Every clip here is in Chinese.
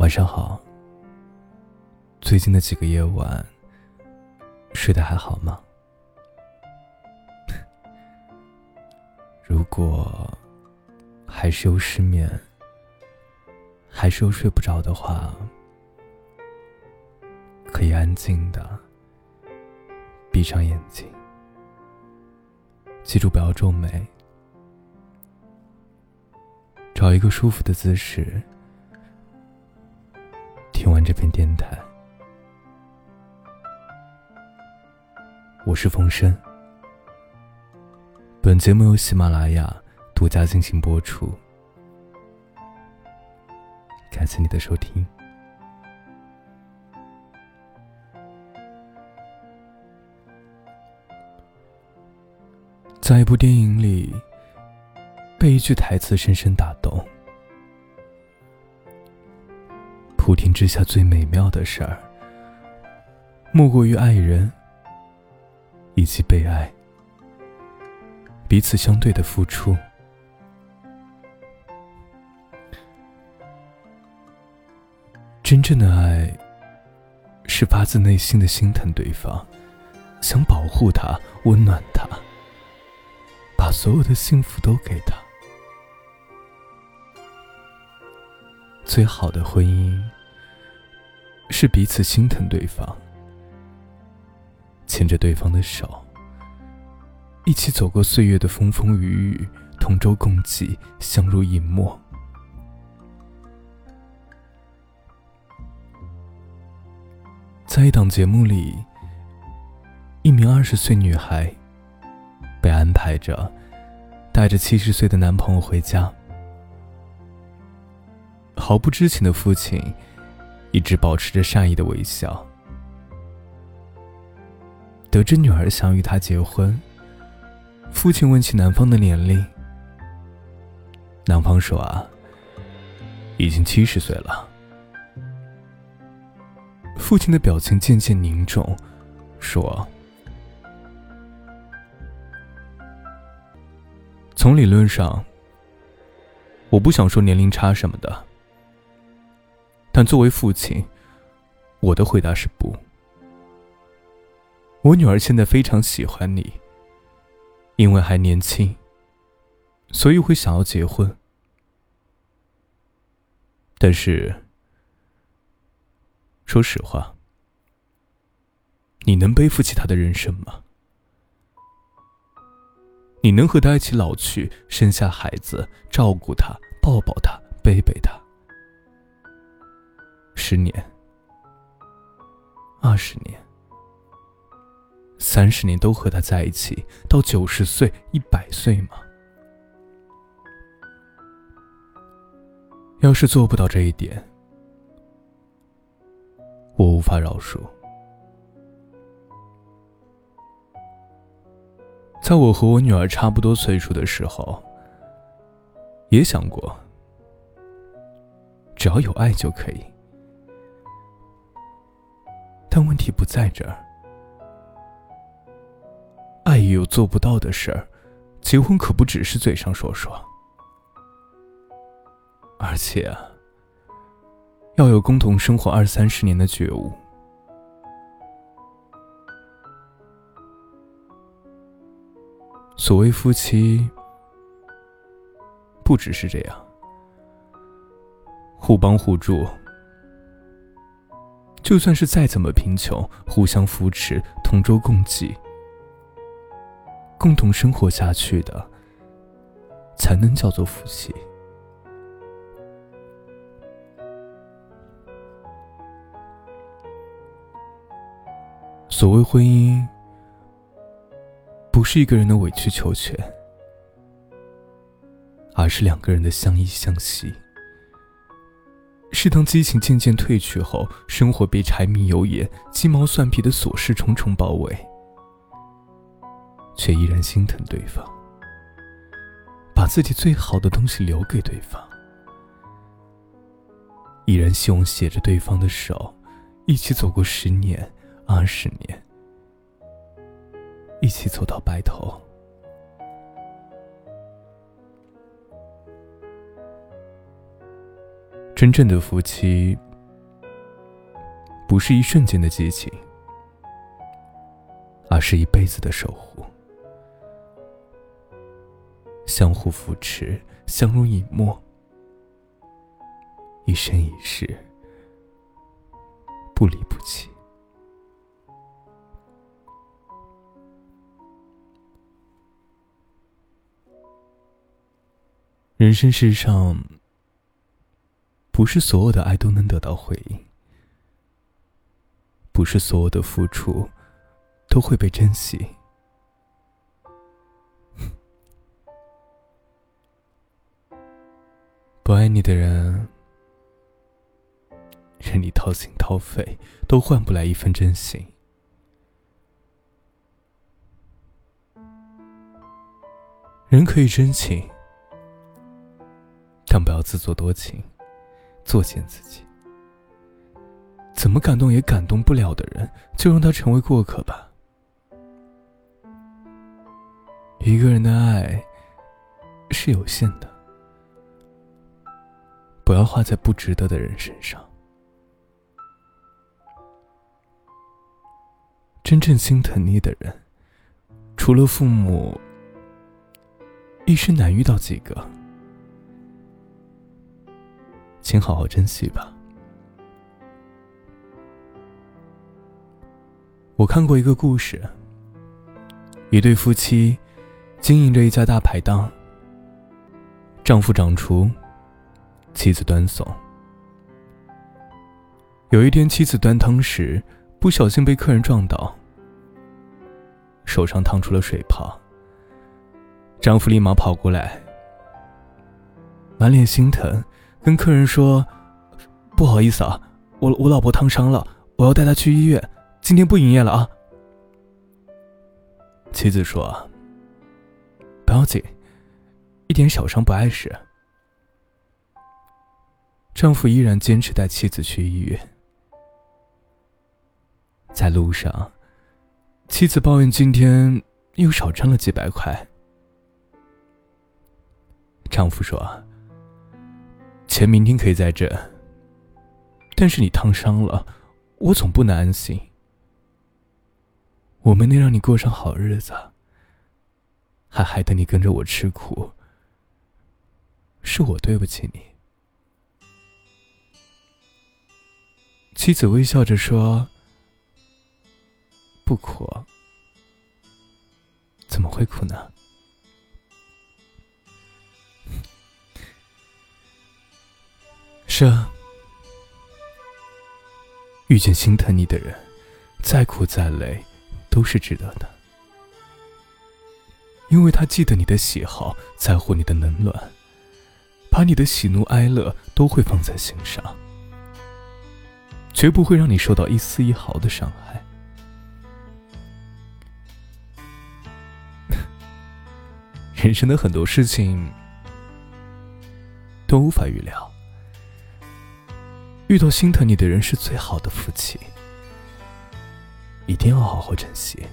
晚上好。最近的几个夜晚，睡得还好吗？如果还是有失眠，还是有睡不着的话，可以安静的闭上眼睛，记住不要皱眉，找一个舒服的姿势。听完这篇电台，我是风声。本节目由喜马拉雅独家进行播出，感谢你的收听。在一部电影里，被一句台词深深打动。普天之下最美妙的事儿，莫过于爱人以及被爱，彼此相对的付出。真正的爱，是发自内心的心疼对方，想保护他，温暖他，把所有的幸福都给他。最好的婚姻。是彼此心疼对方，牵着对方的手，一起走过岁月的风风雨雨，同舟共济，相濡以沫。在一档节目里，一名二十岁女孩被安排着带着七十岁的男朋友回家，毫不知情的父亲。一直保持着善意的微笑。得知女儿想与他结婚，父亲问起男方的年龄，男方说：“啊，已经七十岁了。”父亲的表情渐渐凝重，说：“从理论上，我不想说年龄差什么的。”但作为父亲，我的回答是不。我女儿现在非常喜欢你，因为还年轻，所以会想要结婚。但是，说实话，你能背负起她的人生吗？你能和她一起老去，生下孩子，照顾她，抱抱她，背背她？十年、二十年、三十年都和他在一起，到九十岁、一百岁吗？要是做不到这一点，我无法饶恕。在我和我女儿差不多岁数的时候，也想过，只要有爱就可以。但问题不在这儿，爱也有做不到的事儿，结婚可不只是嘴上说说，而且啊，要有共同生活二三十年的觉悟。所谓夫妻，不只是这样，互帮互助。就算是再怎么贫穷，互相扶持，同舟共济，共同生活下去的，才能叫做夫妻。所谓婚姻，不是一个人的委曲求全，而是两个人的相依相惜。是当激情渐渐褪去后，生活被柴米油盐、鸡毛蒜皮的琐事重重包围，却依然心疼对方，把自己最好的东西留给对方，依然希望携着对方的手，一起走过十年、二十年，一起走到白头。真正的夫妻，不是一瞬间的激情，而是一辈子的守护。相互扶持，相濡以沫，一生一世，不离不弃。人生世上，不是所有的爱都能得到回应，不是所有的付出都会被珍惜。不爱你的人，任你掏心掏肺，都换不来一份真心。人可以真情，但不要自作多情，作践自己。怎么感动也感动不了的人，就让他成为过客吧。一个人的爱是有限的。不要花在不值得的人身上。真正心疼你的人，除了父母，一生难遇到几个。请好好珍惜吧。我看过一个故事，一对夫妻经营着一家大排档，丈夫掌厨。妻子端送。有一天，妻子端汤时不小心被客人撞倒，手上烫出了水泡。丈夫立马跑过来，满脸心疼，跟客人说：“不好意思啊，我我老婆烫伤了，我要带她去医院，今天不营业了啊。”妻子说：“不要紧，一点小伤不碍事。”丈夫依然坚持带妻子去医院，在路上，妻子抱怨今天又少挣了几百块。丈夫说：“钱明天可以再挣，但是你烫伤了，我总不能安心。我没能让你过上好日子，还害得你跟着我吃苦，是我对不起你。”妻子微笑着说：“不苦，怎么会苦呢？这，遇见心疼你的人，再苦再累都是值得的，因为他记得你的喜好，在乎你的冷暖，把你的喜怒哀乐都会放在心上。”绝不会让你受到一丝一毫的伤害。人生的很多事情都无法预料，遇到心疼你的人是最好的福气，一定要好好珍惜。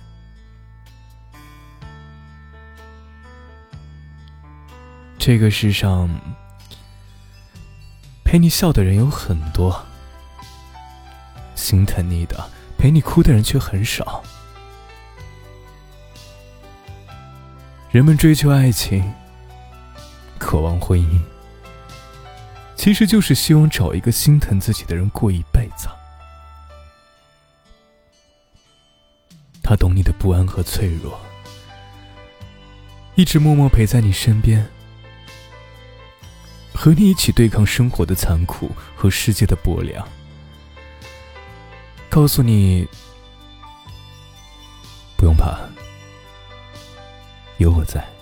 这个世上，陪你笑的人有很多。心疼你的，陪你哭的人却很少。人们追求爱情，渴望婚姻，其实就是希望找一个心疼自己的人过一辈子。他懂你的不安和脆弱，一直默默陪在你身边，和你一起对抗生活的残酷和世界的薄凉。告诉你，不用怕，有我在。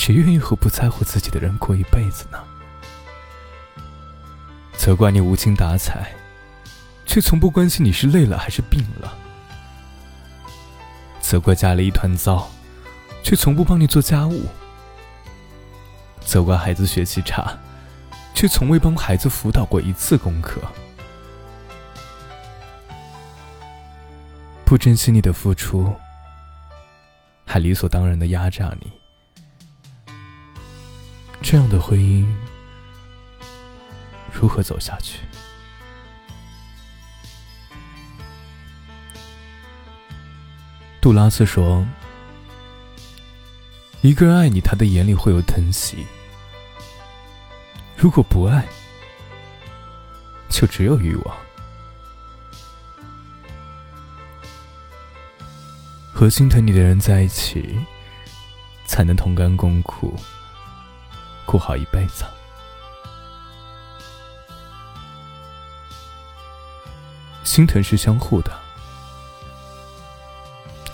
谁愿意和不在乎自己的人过一辈子呢？责怪你无精打采，却从不关心你是累了还是病了；责怪家里一团糟，却从不帮你做家务；责怪孩子学习差。却从未帮孩子辅导过一次功课，不珍惜你的付出，还理所当然的压榨你，这样的婚姻如何走下去？杜拉斯说：“一个人爱你，他的眼里会有疼惜；如果不爱，就只有欲望。和心疼你的人在一起，才能同甘共苦，过好一辈子。心疼是相互的。”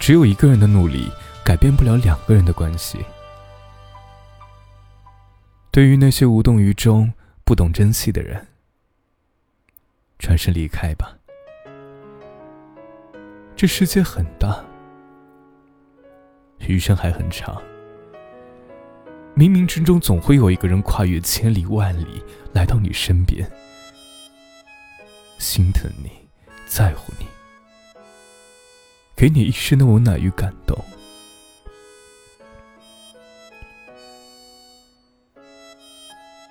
只有一个人的努力改变不了两个人的关系。对于那些无动于衷、不懂珍惜的人，转身离开吧。这世界很大，余生还很长。冥冥之中，总会有一个人跨越千里万里来到你身边，心疼你，在乎你。给你一生的温暖与感动，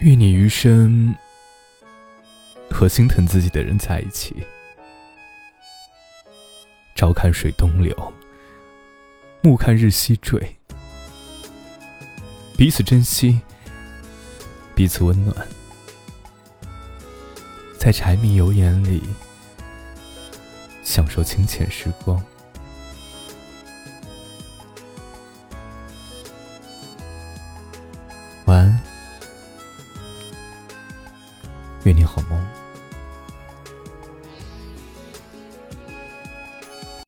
愿你余生和心疼自己的人在一起。朝看水东流，暮看日西坠，彼此珍惜，彼此温暖，在柴米油盐里享受清浅时光。晚安，愿你好。